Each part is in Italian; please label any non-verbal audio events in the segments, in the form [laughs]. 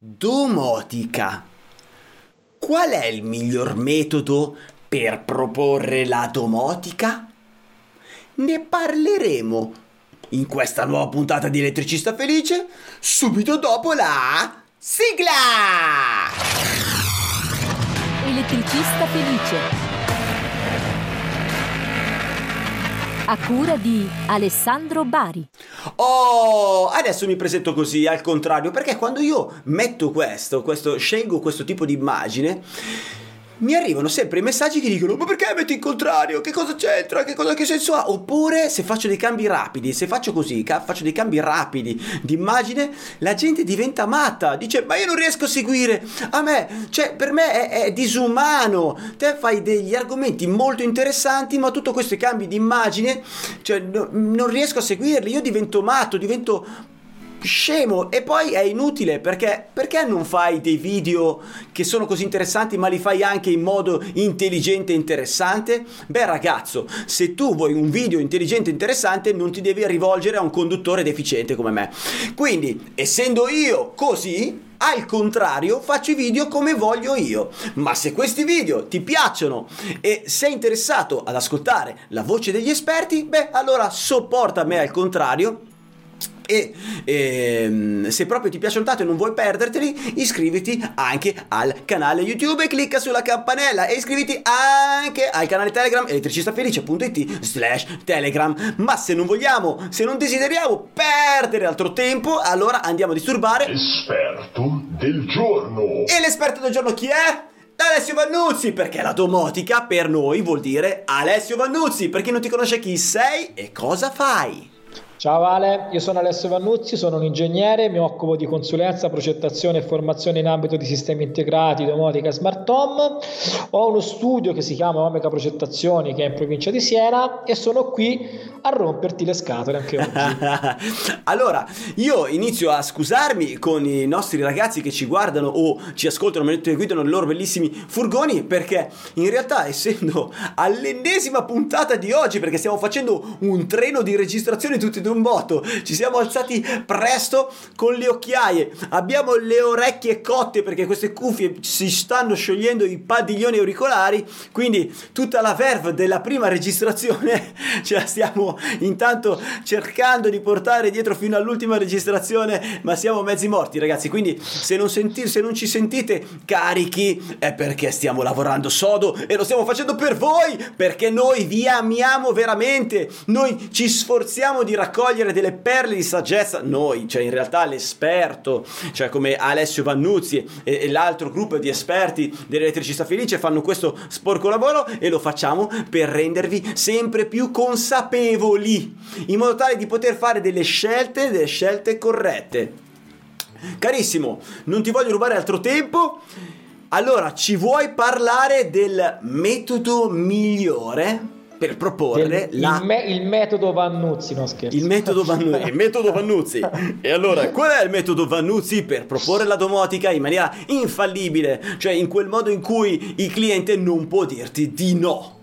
Domotica. Qual è il miglior metodo per proporre la domotica? Ne parleremo in questa nuova puntata di Elettricista Felice subito dopo la sigla! Elettricista Felice a cura di Alessandro Bari. Oh, adesso mi presento così al contrario, perché quando io metto questo, questo scelgo questo tipo di immagine, mi arrivano sempre i messaggi che dicono ma perché metti il contrario? Che cosa c'entra? Che, cosa, che senso ha? Oppure se faccio dei cambi rapidi, se faccio così, ca- faccio dei cambi rapidi di immagine, la gente diventa matta, dice ma io non riesco a seguire, a me, cioè per me è, è disumano, te fai degli argomenti molto interessanti ma tutto questi cambi di immagine, cioè no, non riesco a seguirli, io divento matto, divento scemo e poi è inutile perché perché non fai dei video che sono così interessanti ma li fai anche in modo intelligente e interessante? Beh ragazzo, se tu vuoi un video intelligente e interessante non ti devi rivolgere a un conduttore deficiente come me. Quindi, essendo io così, al contrario, faccio i video come voglio io. Ma se questi video ti piacciono e sei interessato ad ascoltare la voce degli esperti, beh, allora sopporta me al contrario e ehm, se proprio ti piacciono tanto e non vuoi perderteli iscriviti anche al canale youtube e clicca sulla campanella e iscriviti anche al canale telegram elettricistafelice.it slash telegram ma se non vogliamo se non desideriamo perdere altro tempo allora andiamo a disturbare Esperto del giorno. e l'esperto del giorno chi è? Alessio Vannuzzi, perché la domotica per noi vuol dire Alessio Vannuzzi, per chi non ti conosce chi sei e cosa fai. Ciao Ale, io sono Alessio Vannuzzi, sono un ingegnere, mi occupo di consulenza, progettazione e formazione in ambito di sistemi integrati, domotica e smart home. Ho uno studio che si chiama Omega Progettazioni che è in provincia di Siena e sono qui a romperti le scatole anche oggi. [laughs] allora, io inizio a scusarmi con i nostri ragazzi che ci guardano o ci ascoltano mentre guidano i loro bellissimi furgoni perché in realtà essendo all'ennesima puntata di oggi perché stiamo facendo un treno di registrazione tutti e un botto. Ci siamo alzati presto con le occhiaie. Abbiamo le orecchie cotte perché queste cuffie si stanno sciogliendo i padiglioni auricolari. Quindi tutta la verve della prima registrazione [laughs] ce la stiamo intanto cercando di portare dietro fino all'ultima registrazione. Ma siamo mezzi morti, ragazzi. Quindi se non, senti- se non ci sentite carichi è perché stiamo lavorando sodo e lo stiamo facendo per voi. Perché noi vi amiamo veramente. Noi ci sforziamo di raccogliere raccogliere delle perle di saggezza, noi, cioè in realtà l'esperto, cioè come Alessio Vannuzzi e, e l'altro gruppo di esperti dell'elettricista felice fanno questo sporco lavoro e lo facciamo per rendervi sempre più consapevoli, in modo tale di poter fare delle scelte, delle scelte corrette. Carissimo, non ti voglio rubare altro tempo. Allora, ci vuoi parlare del metodo migliore per proporre il, la... il, me, il, metodo Vannuzzi, no scherzo. Il metodo Vannuzzi. il metodo Vannuzzi. [laughs] E allora, qual è il metodo Vannuzzi per proporre la domotica in maniera infallibile? Cioè in quel modo in cui il cliente non può dirti di no.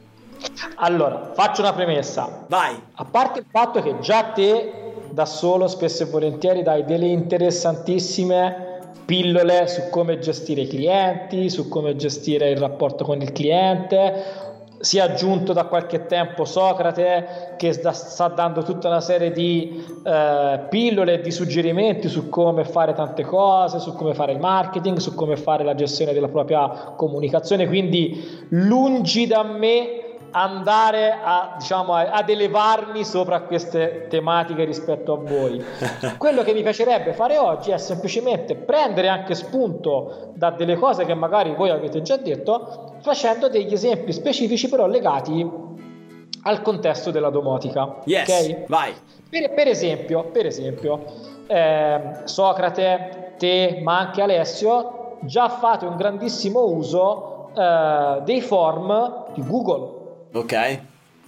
Allora, faccio una premessa. Vai. A parte il fatto che già te da solo spesso e volentieri dai delle interessantissime pillole su come gestire i clienti, su come gestire il rapporto con il cliente, si è aggiunto da qualche tempo Socrate che sta dando tutta una serie di eh, pillole di suggerimenti su come fare tante cose, su come fare il marketing, su come fare la gestione della propria comunicazione. Quindi lungi da me andare a, diciamo, ad elevarmi sopra queste tematiche rispetto a voi. [laughs] Quello che mi piacerebbe fare oggi è semplicemente prendere anche spunto da delle cose che magari voi avete già detto, facendo degli esempi specifici però legati al contesto della domotica. Yes, okay? vai. Per, per esempio, per esempio eh, Socrate, te, ma anche Alessio, già fate un grandissimo uso eh, dei form di Google Ok.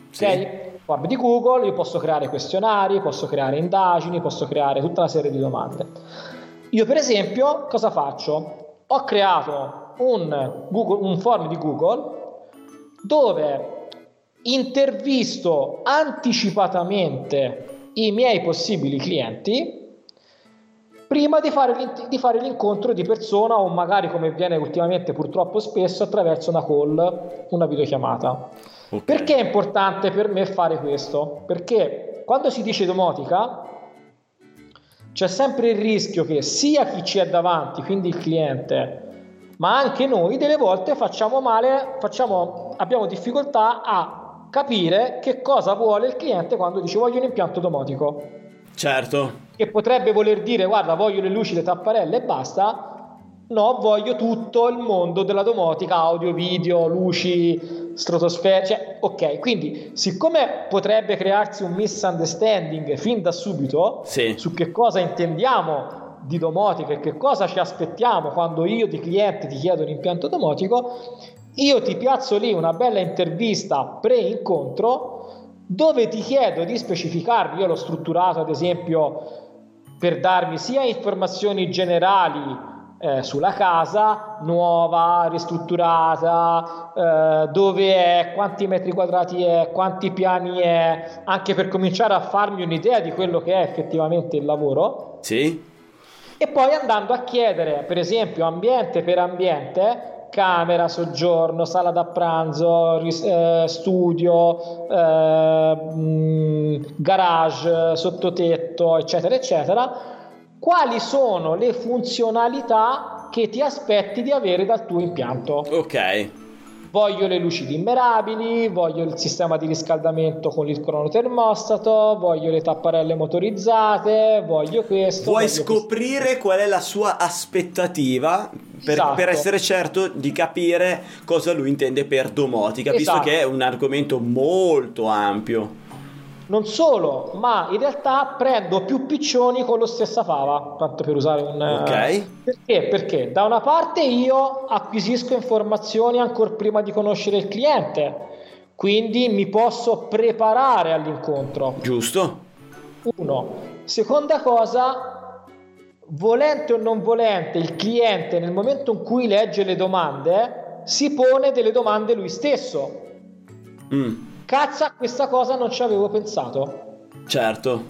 Sì. Ok? Form di Google, io posso creare questionari, posso creare indagini, posso creare tutta una serie di domande. Io per esempio cosa faccio? Ho creato un, Google, un form di Google dove intervisto anticipatamente i miei possibili clienti prima di fare, di fare, l'incontro di persona o magari come avviene ultimamente purtroppo spesso attraverso una call, una videochiamata. Okay. Perché è importante per me fare questo? Perché quando si dice domotica c'è sempre il rischio che sia chi ci è davanti, quindi il cliente, ma anche noi delle volte facciamo male, facciamo, abbiamo difficoltà a capire che cosa vuole il cliente quando dice voglio un impianto domotico. Certo. Che potrebbe voler dire guarda voglio le luci, le tapparelle e basta. No, voglio tutto il mondo della domotica, audio, video, luci, stratosfera, cioè, ok, quindi siccome potrebbe crearsi un misunderstanding fin da subito sì. su che cosa intendiamo di domotica e che cosa ci aspettiamo quando io di cliente ti chiedo un impianto domotico, io ti piazzo lì una bella intervista pre-incontro dove ti chiedo di specificarmi, io l'ho strutturato ad esempio per darmi sia informazioni generali eh, sulla casa, nuova, ristrutturata, eh, dove è, quanti metri quadrati è, quanti piani è, anche per cominciare a farmi un'idea di quello che è effettivamente il lavoro. Sì e poi andando a chiedere, per esempio, ambiente per ambiente, camera, soggiorno, sala da pranzo, eh, studio, eh, garage, sottotetto, eccetera, eccetera, quali sono le funzionalità che ti aspetti di avere dal tuo impianto. Ok voglio le luci dimmerabili, voglio il sistema di riscaldamento con il cronotermostato, voglio le tapparelle motorizzate, voglio questo. Vuoi voglio scoprire questo. qual è la sua aspettativa per, esatto. per, essere certo di capire cosa lui intende per domotica, esatto. visto che è un argomento molto ampio. Non solo, ma in realtà prendo più piccioni con lo stessa fava, tanto per usare un... Ok. Perché? Perché da una parte io acquisisco informazioni ancora prima di conoscere il cliente, quindi mi posso preparare all'incontro. Giusto. Uno. Seconda cosa, volente o non volente, il cliente nel momento in cui legge le domande si pone delle domande lui stesso. Mm Cazzo, questa cosa non ci avevo pensato. Certo.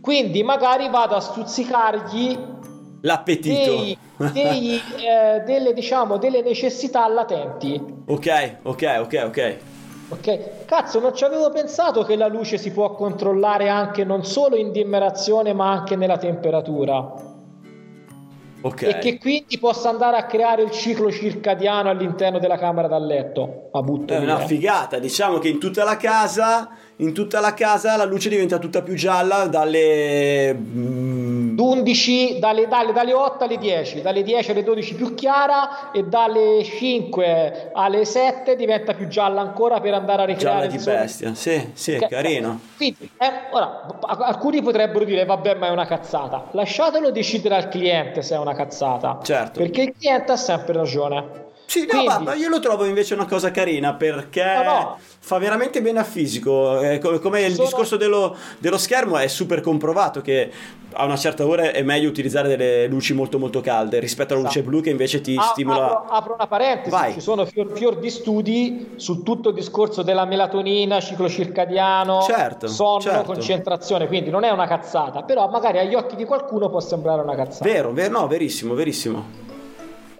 Quindi magari vado a stuzzicargli l'appetito. Dei, dei, [laughs] eh, delle, diciamo, delle necessità latenti. Ok, ok, ok, ok. Ok, cazzo, non ci avevo pensato che la luce si può controllare anche non solo in dimmerazione ma anche nella temperatura. Okay. E che quindi possa andare a creare il ciclo circadiano all'interno della camera da letto. Ma butto È una figata, diciamo che in tutta la casa, in tutta la casa la luce diventa tutta più gialla dalle mm... 11, dalle, dalle, dalle 8 alle 10, dalle 10 alle 12 più chiara e dalle 5 alle 7 diventa più gialla ancora per andare a ricreare gialla di bestia. Sì, sì, che, carino. Quindi, eh, ora, alcuni potrebbero dire vabbè, ma è una cazzata. Lasciatelo decidere al cliente se è una cazzata. Certo. Perché il cliente ha sempre ragione. Sì, no, Quindi, ma io lo trovo invece una cosa carina perché no, no. fa veramente bene al fisico. Eh, come il Sono... discorso dello, dello, schermo è super comprovato che a una certa ora è meglio utilizzare delle luci molto molto calde rispetto alla luce esatto. blu che invece ti ah, stimola. Apro, apro, una parentesi, Vai. ci sono fior, fior, di studi su tutto il discorso della melatonina, ciclo circadiano, certo, sonno, certo. concentrazione, quindi non è una cazzata, però magari agli occhi di qualcuno può sembrare una cazzata. Vero, vero no, verissimo, verissimo.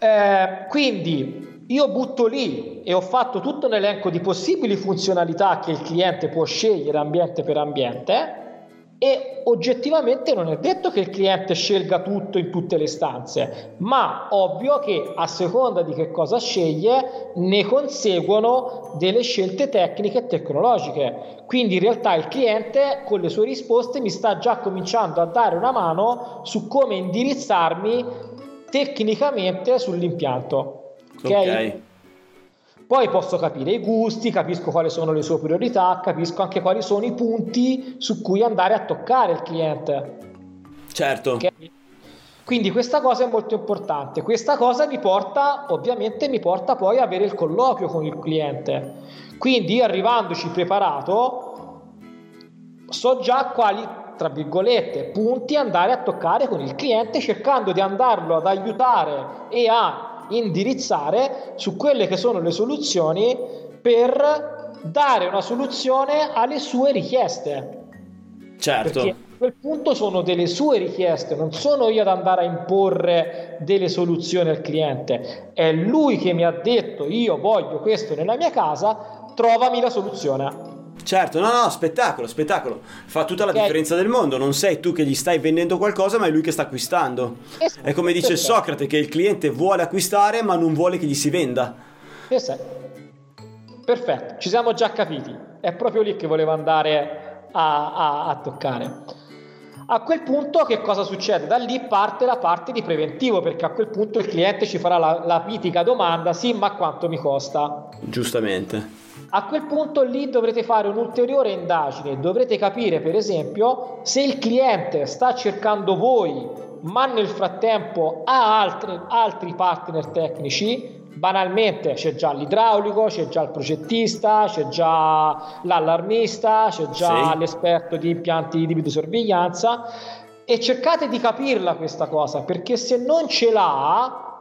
Eh, quindi io butto lì e ho fatto tutto un elenco di possibili funzionalità che il cliente può scegliere ambiente per ambiente e oggettivamente non è detto che il cliente scelga tutto in tutte le stanze, ma ovvio che a seconda di che cosa sceglie ne conseguono delle scelte tecniche e tecnologiche. Quindi in realtà il cliente con le sue risposte mi sta già cominciando a dare una mano su come indirizzarmi tecnicamente sull'impianto. Ok. okay. Poi posso capire i gusti, capisco quali sono le sue priorità, capisco anche quali sono i punti su cui andare a toccare il cliente. Certo. Okay? Quindi questa cosa è molto importante. Questa cosa mi porta, ovviamente, mi porta poi a avere il colloquio con il cliente. Quindi arrivandoci preparato, so già quali tra virgolette, punti andare a toccare con il cliente cercando di andarlo ad aiutare e a indirizzare su quelle che sono le soluzioni per dare una soluzione alle sue richieste. Certo. Perché quel punto sono delle sue richieste, non sono io ad andare a imporre delle soluzioni al cliente, è lui che mi ha detto io voglio questo nella mia casa, trovami la soluzione. Certo, no, no, spettacolo, spettacolo. Fa tutta la okay. differenza del mondo. Non sei tu che gli stai vendendo qualcosa, ma è lui che sta acquistando. Esatto. È come dice Perfetto. Socrate, che il cliente vuole acquistare, ma non vuole che gli si venda. Esatto. Perfetto, ci siamo già capiti. È proprio lì che volevo andare a, a, a toccare. A quel punto che cosa succede? Da lì parte la parte di preventivo perché a quel punto il cliente ci farà la, la mitica domanda, sì, ma quanto mi costa? Giustamente. A quel punto lì dovrete fare un'ulteriore indagine, dovrete capire per esempio se il cliente sta cercando voi, ma nel frattempo ha altri, altri partner tecnici, banalmente c'è già l'idraulico, c'è già il progettista, c'è già l'allarmista, c'è già sì. l'esperto di impianti di videosorveglianza e cercate di capirla questa cosa perché se non ce l'ha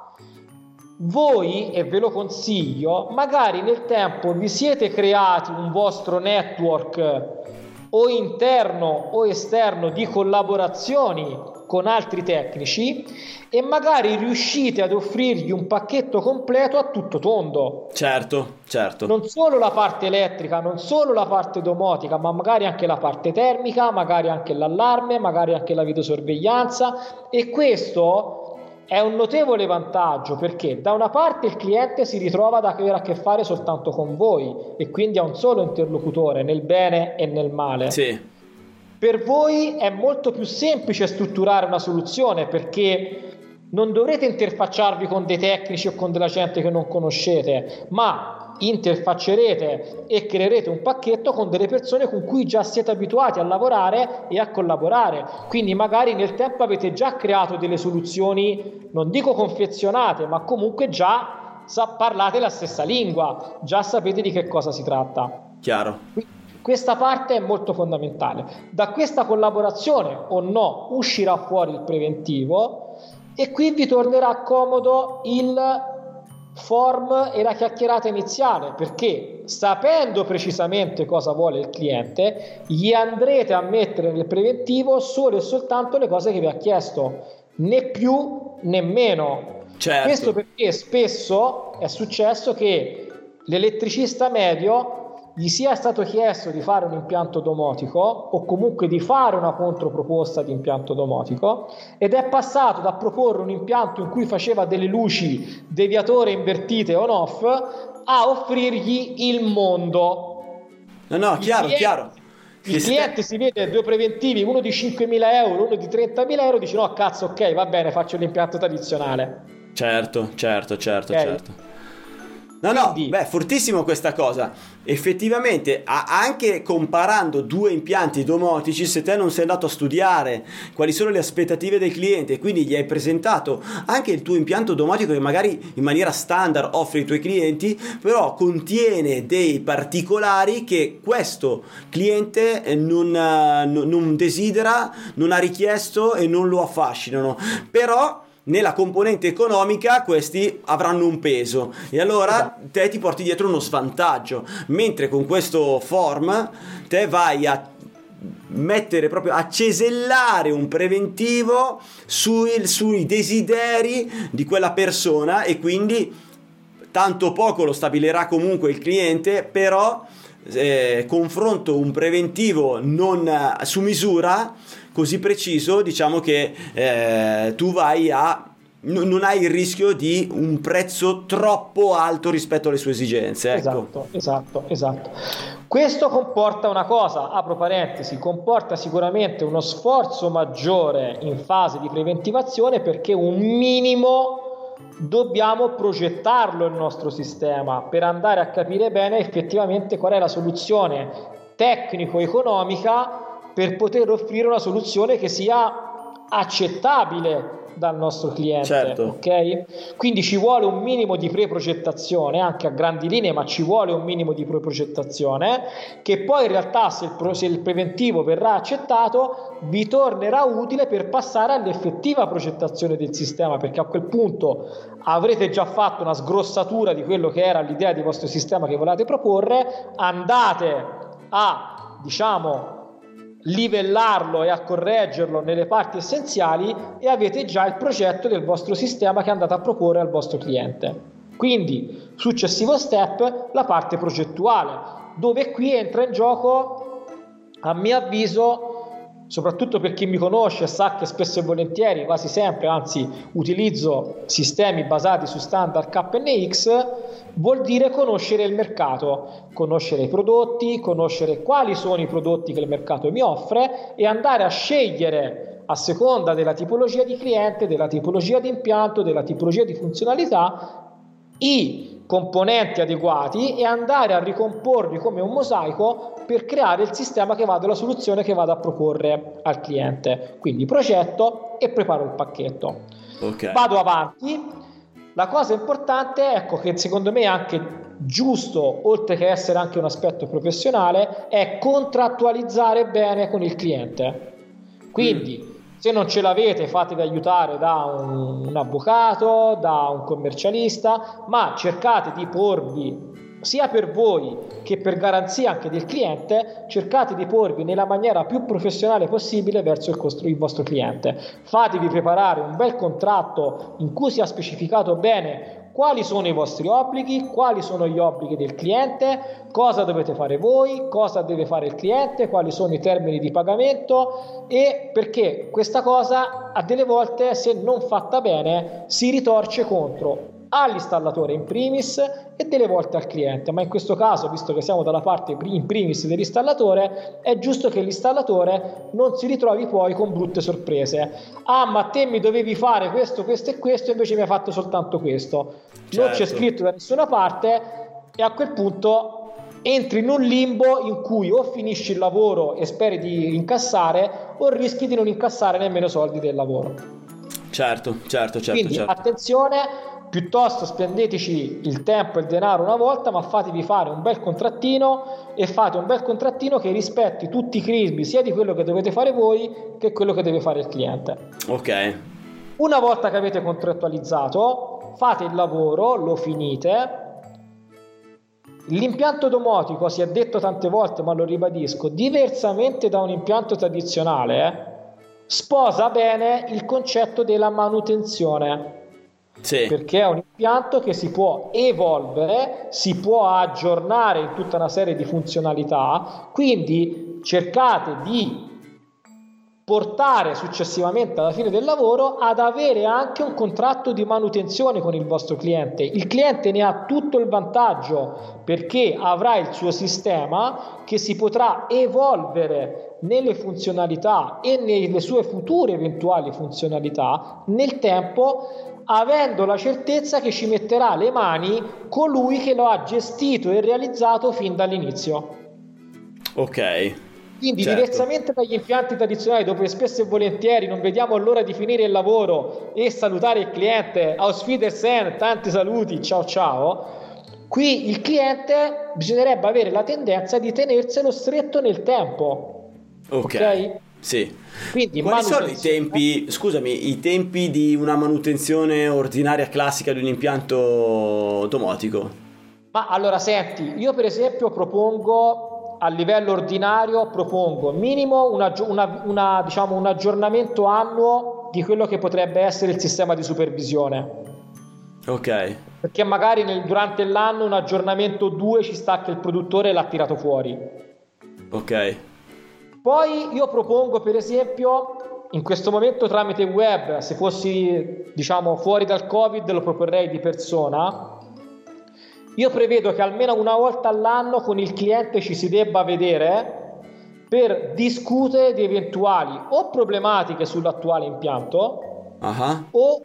voi, e ve lo consiglio, magari nel tempo vi siete creati un vostro network o interno o esterno di collaborazioni con altri tecnici e magari riuscite ad offrirgli un pacchetto completo a tutto tondo. Certo, certo. Non solo la parte elettrica, non solo la parte domotica, ma magari anche la parte termica, magari anche l'allarme, magari anche la videosorveglianza e questo è un notevole vantaggio perché da una parte il cliente si ritrova ad avere a che fare soltanto con voi e quindi ha un solo interlocutore nel bene e nel male. Sì. Per voi è molto più semplice strutturare una soluzione perché non dovrete interfacciarvi con dei tecnici o con della gente che non conoscete, ma interfaccerete e creerete un pacchetto con delle persone con cui già siete abituati a lavorare e a collaborare. Quindi magari nel tempo avete già creato delle soluzioni, non dico confezionate, ma comunque già parlate la stessa lingua, già sapete di che cosa si tratta. Chiaro. Questa parte è molto fondamentale. Da questa collaborazione o no uscirà fuori il preventivo e qui vi tornerà comodo il form e la chiacchierata iniziale perché sapendo precisamente cosa vuole il cliente gli andrete a mettere nel preventivo solo e soltanto le cose che vi ha chiesto né più né meno certo. questo perché spesso è successo che l'elettricista medio gli sia stato chiesto di fare un impianto domotico o comunque di fare una controproposta di impianto domotico ed è passato da proporre un impianto in cui faceva delle luci deviatore invertite on-off a offrirgli il mondo. No, no, chiaro, cliente, chiaro. Il cliente sta... si vede due preventivi, uno di 5.000 euro, uno di 30.000 euro, dice no, cazzo, ok, va bene, faccio l'impianto tradizionale. Certo, certo, certo, okay. certo. No, no, Quindi... beh, fortissimo questa cosa. Effettivamente, anche comparando due impianti domotici, se te non sei andato a studiare quali sono le aspettative del cliente e quindi gli hai presentato anche il tuo impianto domotico che magari in maniera standard offri ai tuoi clienti, però contiene dei particolari che questo cliente eh, non, eh, non desidera, non ha richiesto e non lo affascinano. Però nella componente economica questi avranno un peso e allora esatto. te ti porti dietro uno svantaggio mentre con questo form te vai a mettere proprio a cesellare un preventivo sui, sui desideri di quella persona e quindi tanto poco lo stabilirà comunque il cliente però eh, confronto un preventivo non eh, su misura così preciso, diciamo che eh, tu vai a non hai il rischio di un prezzo troppo alto rispetto alle sue esigenze. Ecco. Esatto, esatto, esatto. Questo comporta una cosa, apro parentesi, comporta sicuramente uno sforzo maggiore in fase di preventivazione perché un minimo dobbiamo progettarlo il nostro sistema per andare a capire bene effettivamente qual è la soluzione tecnico-economica per poter offrire una soluzione che sia accettabile dal nostro cliente. Certo. Ok? Quindi ci vuole un minimo di pre-progettazione, anche a grandi linee, ma ci vuole un minimo di pre-progettazione, che poi in realtà se il, se il preventivo verrà accettato, vi tornerà utile per passare all'effettiva progettazione del sistema, perché a quel punto avrete già fatto una sgrossatura di quello che era l'idea di vostro sistema che volete proporre, andate a, diciamo, livellarlo e a correggerlo nelle parti essenziali e avete già il progetto del vostro sistema che andate a proporre al vostro cliente. Quindi, successivo step, la parte progettuale, dove qui entra in gioco, a mio avviso, soprattutto per chi mi conosce sa che spesso e volentieri, quasi sempre, anzi utilizzo sistemi basati su standard KNX, vuol dire conoscere il mercato, conoscere i prodotti, conoscere quali sono i prodotti che il mercato mi offre e andare a scegliere a seconda della tipologia di cliente, della tipologia di impianto, della tipologia di funzionalità, i componenti adeguati e andare a ricomporli come un mosaico per creare il sistema che vado, la soluzione che vado a proporre al cliente. Quindi progetto e preparo il pacchetto. Okay. Vado avanti. La cosa importante, ecco che secondo me è anche giusto, oltre che essere anche un aspetto professionale, è contrattualizzare bene con il cliente. Quindi mm se non ce l'avete fatevi aiutare da un, un avvocato, da un commercialista, ma cercate di porvi sia per voi che per garanzia anche del cliente, cercate di porvi nella maniera più professionale possibile verso il, costru- il, vostro cliente. Fatevi preparare un bel contratto in cui sia specificato bene quali sono i vostri obblighi, quali sono gli obblighi del cliente, cosa dovete fare voi, cosa deve fare il cliente, quali sono i termini di pagamento? E perché questa cosa a delle volte se non fatta bene si ritorce contro all'installatore in primis e delle volte al cliente, ma in questo caso, visto che siamo dalla parte in primis dell'installatore, è giusto che l'installatore non si ritrovi poi con brutte sorprese. Ah, ma te mi dovevi fare questo, questo e questo, invece mi hai fatto soltanto questo. Certo. Non c'è certo. scritto da nessuna parte e a quel punto entri in un limbo in cui o finisci il lavoro e speri di incassare o rischi di non incassare nemmeno soldi del lavoro. Certo, certo, certo. Quindi certo. attenzione, piuttosto spendeteci il tempo e il denaro una volta, ma fatevi fare un bel contrattino e fate un bel contrattino che rispetti tutti i crismi sia di quello che dovete fare voi che quello che deve fare il cliente. Ok. Una volta che avete contrattualizzato, fate il lavoro, lo finite. L'impianto domotico, si è detto tante volte, ma lo ribadisco, diversamente da un impianto tradizionale, sposa bene il concetto della manutenzione sì. perché è un impianto che si può evolvere, si può aggiornare in tutta una serie di funzionalità, quindi cercate di portare successivamente alla fine del lavoro ad avere anche un contratto di manutenzione con il vostro cliente. Il cliente ne ha tutto il vantaggio perché avrà il suo sistema che si potrà evolvere nelle funzionalità e nelle sue future eventuali funzionalità nel tempo avendo la certezza che ci metterà le mani colui che lo ha gestito e realizzato fin dall'inizio. Ok. Quindi, certo. diversamente dagli impianti tradizionali, dove spesso e volentieri non vediamo l'ora di finire il lavoro e salutare il cliente, Aus Wiedersehen, tanti saluti, ciao ciao. Qui il cliente bisognerebbe avere la tendenza di tenerselo stretto nel tempo. Ok. okay? Sì. Quindi Quali sono i tempi, scusami, i tempi di una manutenzione ordinaria classica di un impianto domotico? Ma allora senti, io per esempio propongo a livello ordinario propongo minimo una, una, una, diciamo, un aggiornamento annuo di quello che potrebbe essere il sistema di supervisione. Ok. Perché magari nel, durante l'anno un aggiornamento 2 ci sta che il produttore l'ha tirato fuori. Ok. Poi io propongo per esempio in questo momento tramite web, se fossi diciamo fuori dal Covid lo proporrei di persona. Io prevedo che almeno una volta all'anno con il cliente ci si debba vedere per discutere di eventuali o problematiche sull'attuale impianto uh-huh. o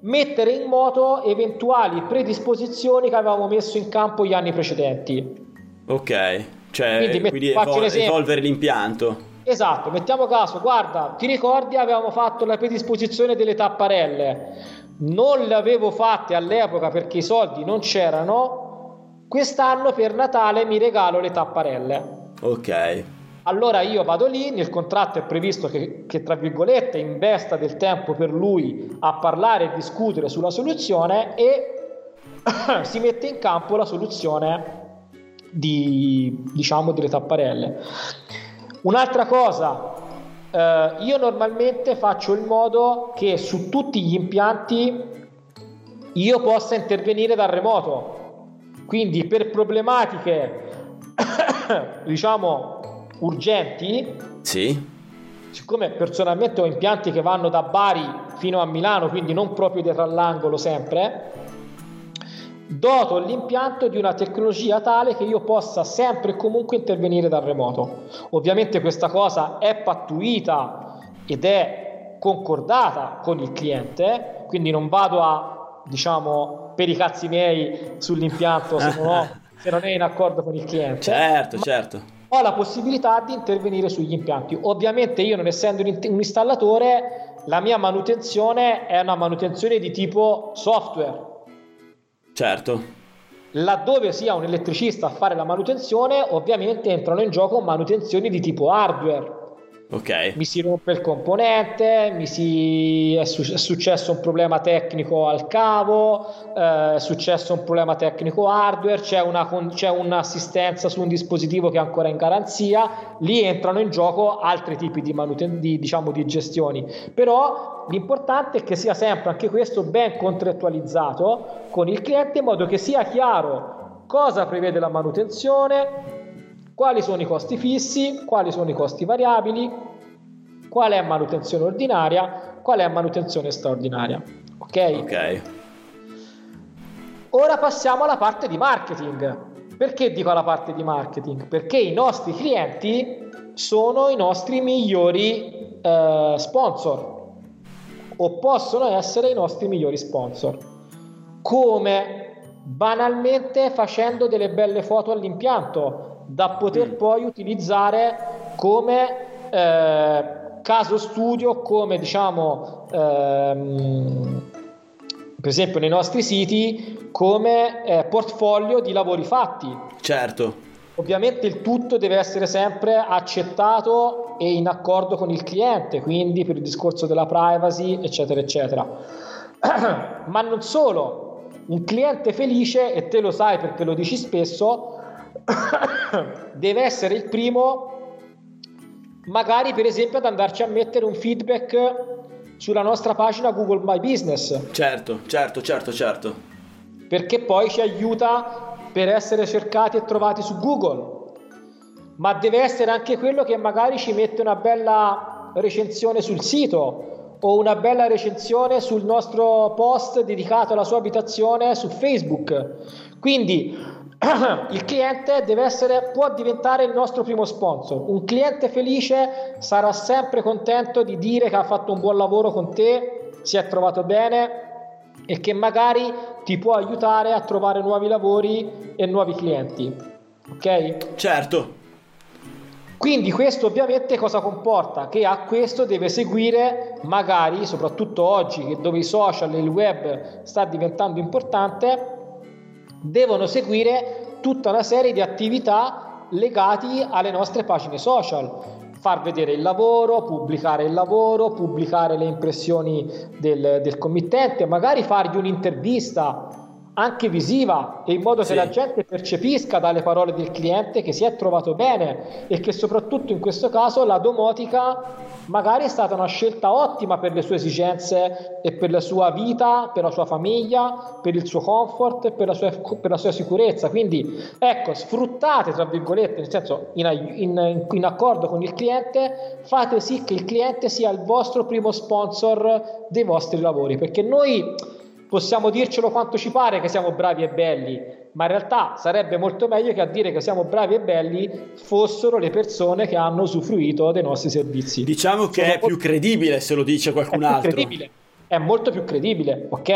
mettere in moto eventuali predisposizioni che avevamo messo in campo gli anni precedenti. Ok. Cioè, quindi, quindi evol- evolvere l'impianto. Esatto, mettiamo caso, guarda, ti ricordi avevamo fatto la predisposizione delle tapparelle, non le avevo fatte all'epoca perché i soldi non c'erano, quest'anno per Natale mi regalo le tapparelle. Ok. Allora io vado lì, nel contratto è previsto che, che tra virgolette investa del tempo per lui a parlare e discutere sulla soluzione e [coughs] si mette in campo la soluzione di, diciamo, delle tapparelle. Un'altra cosa, eh, io normalmente faccio in modo che su tutti gli impianti io possa intervenire dal remoto. Quindi per problematiche [coughs] diciamo urgenti, Sì. siccome personalmente ho impianti che vanno da Bari fino a Milano, quindi non proprio dietro all'angolo sempre, doto l'impianto di una tecnologia tale che io possa sempre e comunque intervenire dal remoto. Ovviamente questa cosa è pattuita ed è concordata con il cliente, quindi non vado a, diciamo, per i cazzi miei sull'impianto se non, ho, [laughs] se non è in accordo con il cliente. Certo, certo. ho la possibilità di intervenire sugli impianti. Ovviamente io non essendo un installatore, la mia manutenzione è una manutenzione di tipo software. Certo. Laddove sia un elettricista a fare la manutenzione, ovviamente entrano in gioco manutenzioni di tipo hardware. Ok. Mi si rompe il componente, mi si... è, su- è successo un problema tecnico al cavo, eh, è successo un problema tecnico hardware, c'è, una con- c'è un'assistenza su un dispositivo che è ancora in garanzia, lì entrano in gioco altri tipi di, manuten- di, diciamo, di gestioni. Però l'importante è che sia sempre anche questo ben contrattualizzato con il cliente in modo che sia chiaro cosa prevede la manutenzione, quali sono i costi fissi, quali sono i costi variabili, qual è manutenzione ordinaria, qual è manutenzione straordinaria. Ok? Ok. Ora passiamo alla parte di marketing. Perché dico la parte di marketing? Perché i nostri clienti sono i nostri migliori eh, sponsor o possono essere i nostri migliori sponsor. Come banalmente facendo delle belle foto all'impianto da poter poi utilizzare come eh, caso studio, come diciamo ehm, per esempio nei nostri siti come eh, portfolio di lavori fatti. Certo. Ovviamente il tutto deve essere sempre accettato e in accordo con il cliente, quindi per il discorso della privacy, eccetera, eccetera. [clears throat] Ma non solo, un cliente felice, e te lo sai perché lo dici spesso, [coughs] deve essere il primo, magari per esempio ad andarci a mettere un feedback sulla nostra pagina Google My Business, Certo, certo, certo, certo. perché poi ci aiuta per essere cercati e trovati su Google. Ma deve essere anche quello che magari ci mette una bella recensione sul sito o una bella recensione sul nostro post dedicato alla sua abitazione su Facebook. Quindi [coughs] il cliente deve essere, può diventare il nostro primo sponsor. Un cliente felice sarà sempre contento di dire che ha fatto un buon lavoro con te, si è trovato bene e che magari ti può aiutare a trovare nuovi lavori e nuovi clienti. Ok? Certo. Quindi questo ovviamente cosa comporta? Che a questo deve seguire, magari, soprattutto oggi che dove i social e il web sta diventando importante, devono seguire tutta una serie di attività legati alle nostre pagine social. Far vedere il lavoro, pubblicare il lavoro, pubblicare le impressioni del, del committente, magari fargli un'intervista anche visiva e in modo che Sì. la gente percepisca dalle parole del cliente che si è trovato bene e che soprattutto in questo caso la domotica magari è stata una scelta ottima per le sue esigenze e per la sua vita, per la sua famiglia, per il suo comfort e per la sua, per la sua sicurezza. Quindi ecco, sfruttate tra virgolette, nel senso in, in- in accordo con il cliente, fate sì che il cliente sia il vostro primo sponsor dei vostri lavori, perché noi possiamo dircelo quanto ci pare che siamo bravi e belli, ma in realtà sarebbe molto meglio che a dire che siamo bravi e belli fossero le persone che hanno usufruito dei nostri servizi. Diciamo che Sono è più credibile se lo dice [laughs] è qualcun più altro. credibile, è molto più credibile, ok?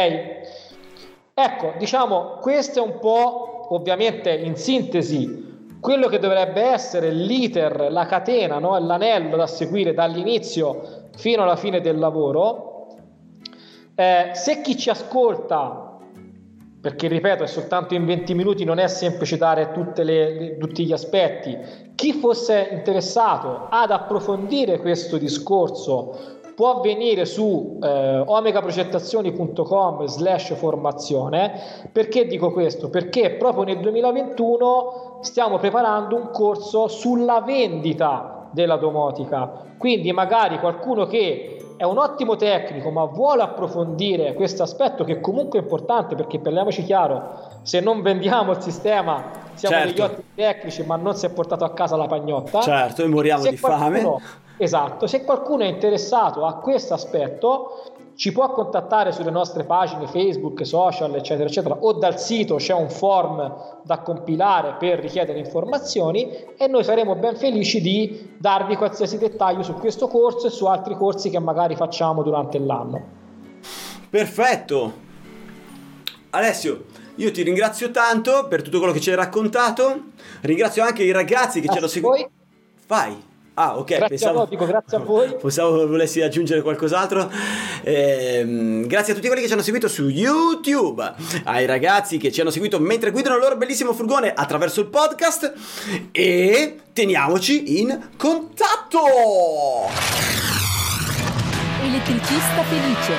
Ecco, diciamo, questo è un po', ovviamente, in sintesi, quello che dovrebbe essere l'iter, la catena, no? l'anello da seguire dall'inizio fino alla fine del lavoro. Eh, se chi ci ascolta, perché ripeto, è soltanto in 20 minuti, non è semplice dare le- tutti gli aspetti, chi fosse interessato ad approfondire questo discorso può venire su eh, omegaprogettazioni.com slash formazione perché dico questo? perché proprio nel 2021 stiamo preparando un corso sulla vendita della domotica. Quindi magari qualcuno che è un ottimo tecnico ma vuole approfondire questo aspetto che comunque è importante perché parliamoci chiaro, se non vendiamo il sistema siamo Certo. degli ottimi tecnici ma non si è portato a casa la pagnotta. Certo, e moriamo Se di fame. qualcuno- Esatto, se qualcuno è interessato a questo aspetto ci può contattare sulle nostre pagine Facebook, social, eccetera, eccetera, o dal sito c'è un form da compilare per richiedere informazioni e noi saremo ben felici di darvi qualsiasi dettaglio su questo corso e su altri corsi che magari facciamo durante l'anno. Perfetto. Alessio, io ti ringrazio tanto per tutto quello che ci hai raccontato. Ringrazio anche i ragazzi che ci hanno Grazie a seguito. Vai. Ah, ok. Grazie a voi, dico grazie a voi. [laughs] Pensavo volessi aggiungere qualcos'altro. Ehm, grazie a tutti quelli che ci hanno seguito su YouTube, ai ragazzi che ci hanno seguito mentre guidano il loro bellissimo furgone attraverso il podcast e teniamoci in contatto. Elettricista felice.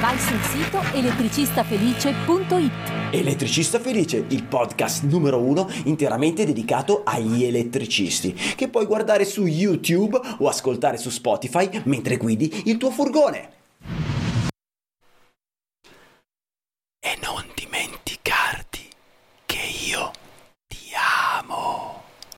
Vai sul sito elettricistafelice.it. Elettricista Felice, il podcast numero uno interamente dedicato agli elettricisti, che puoi guardare su YouTube o ascoltare su Spotify mentre guidi il tuo furgone.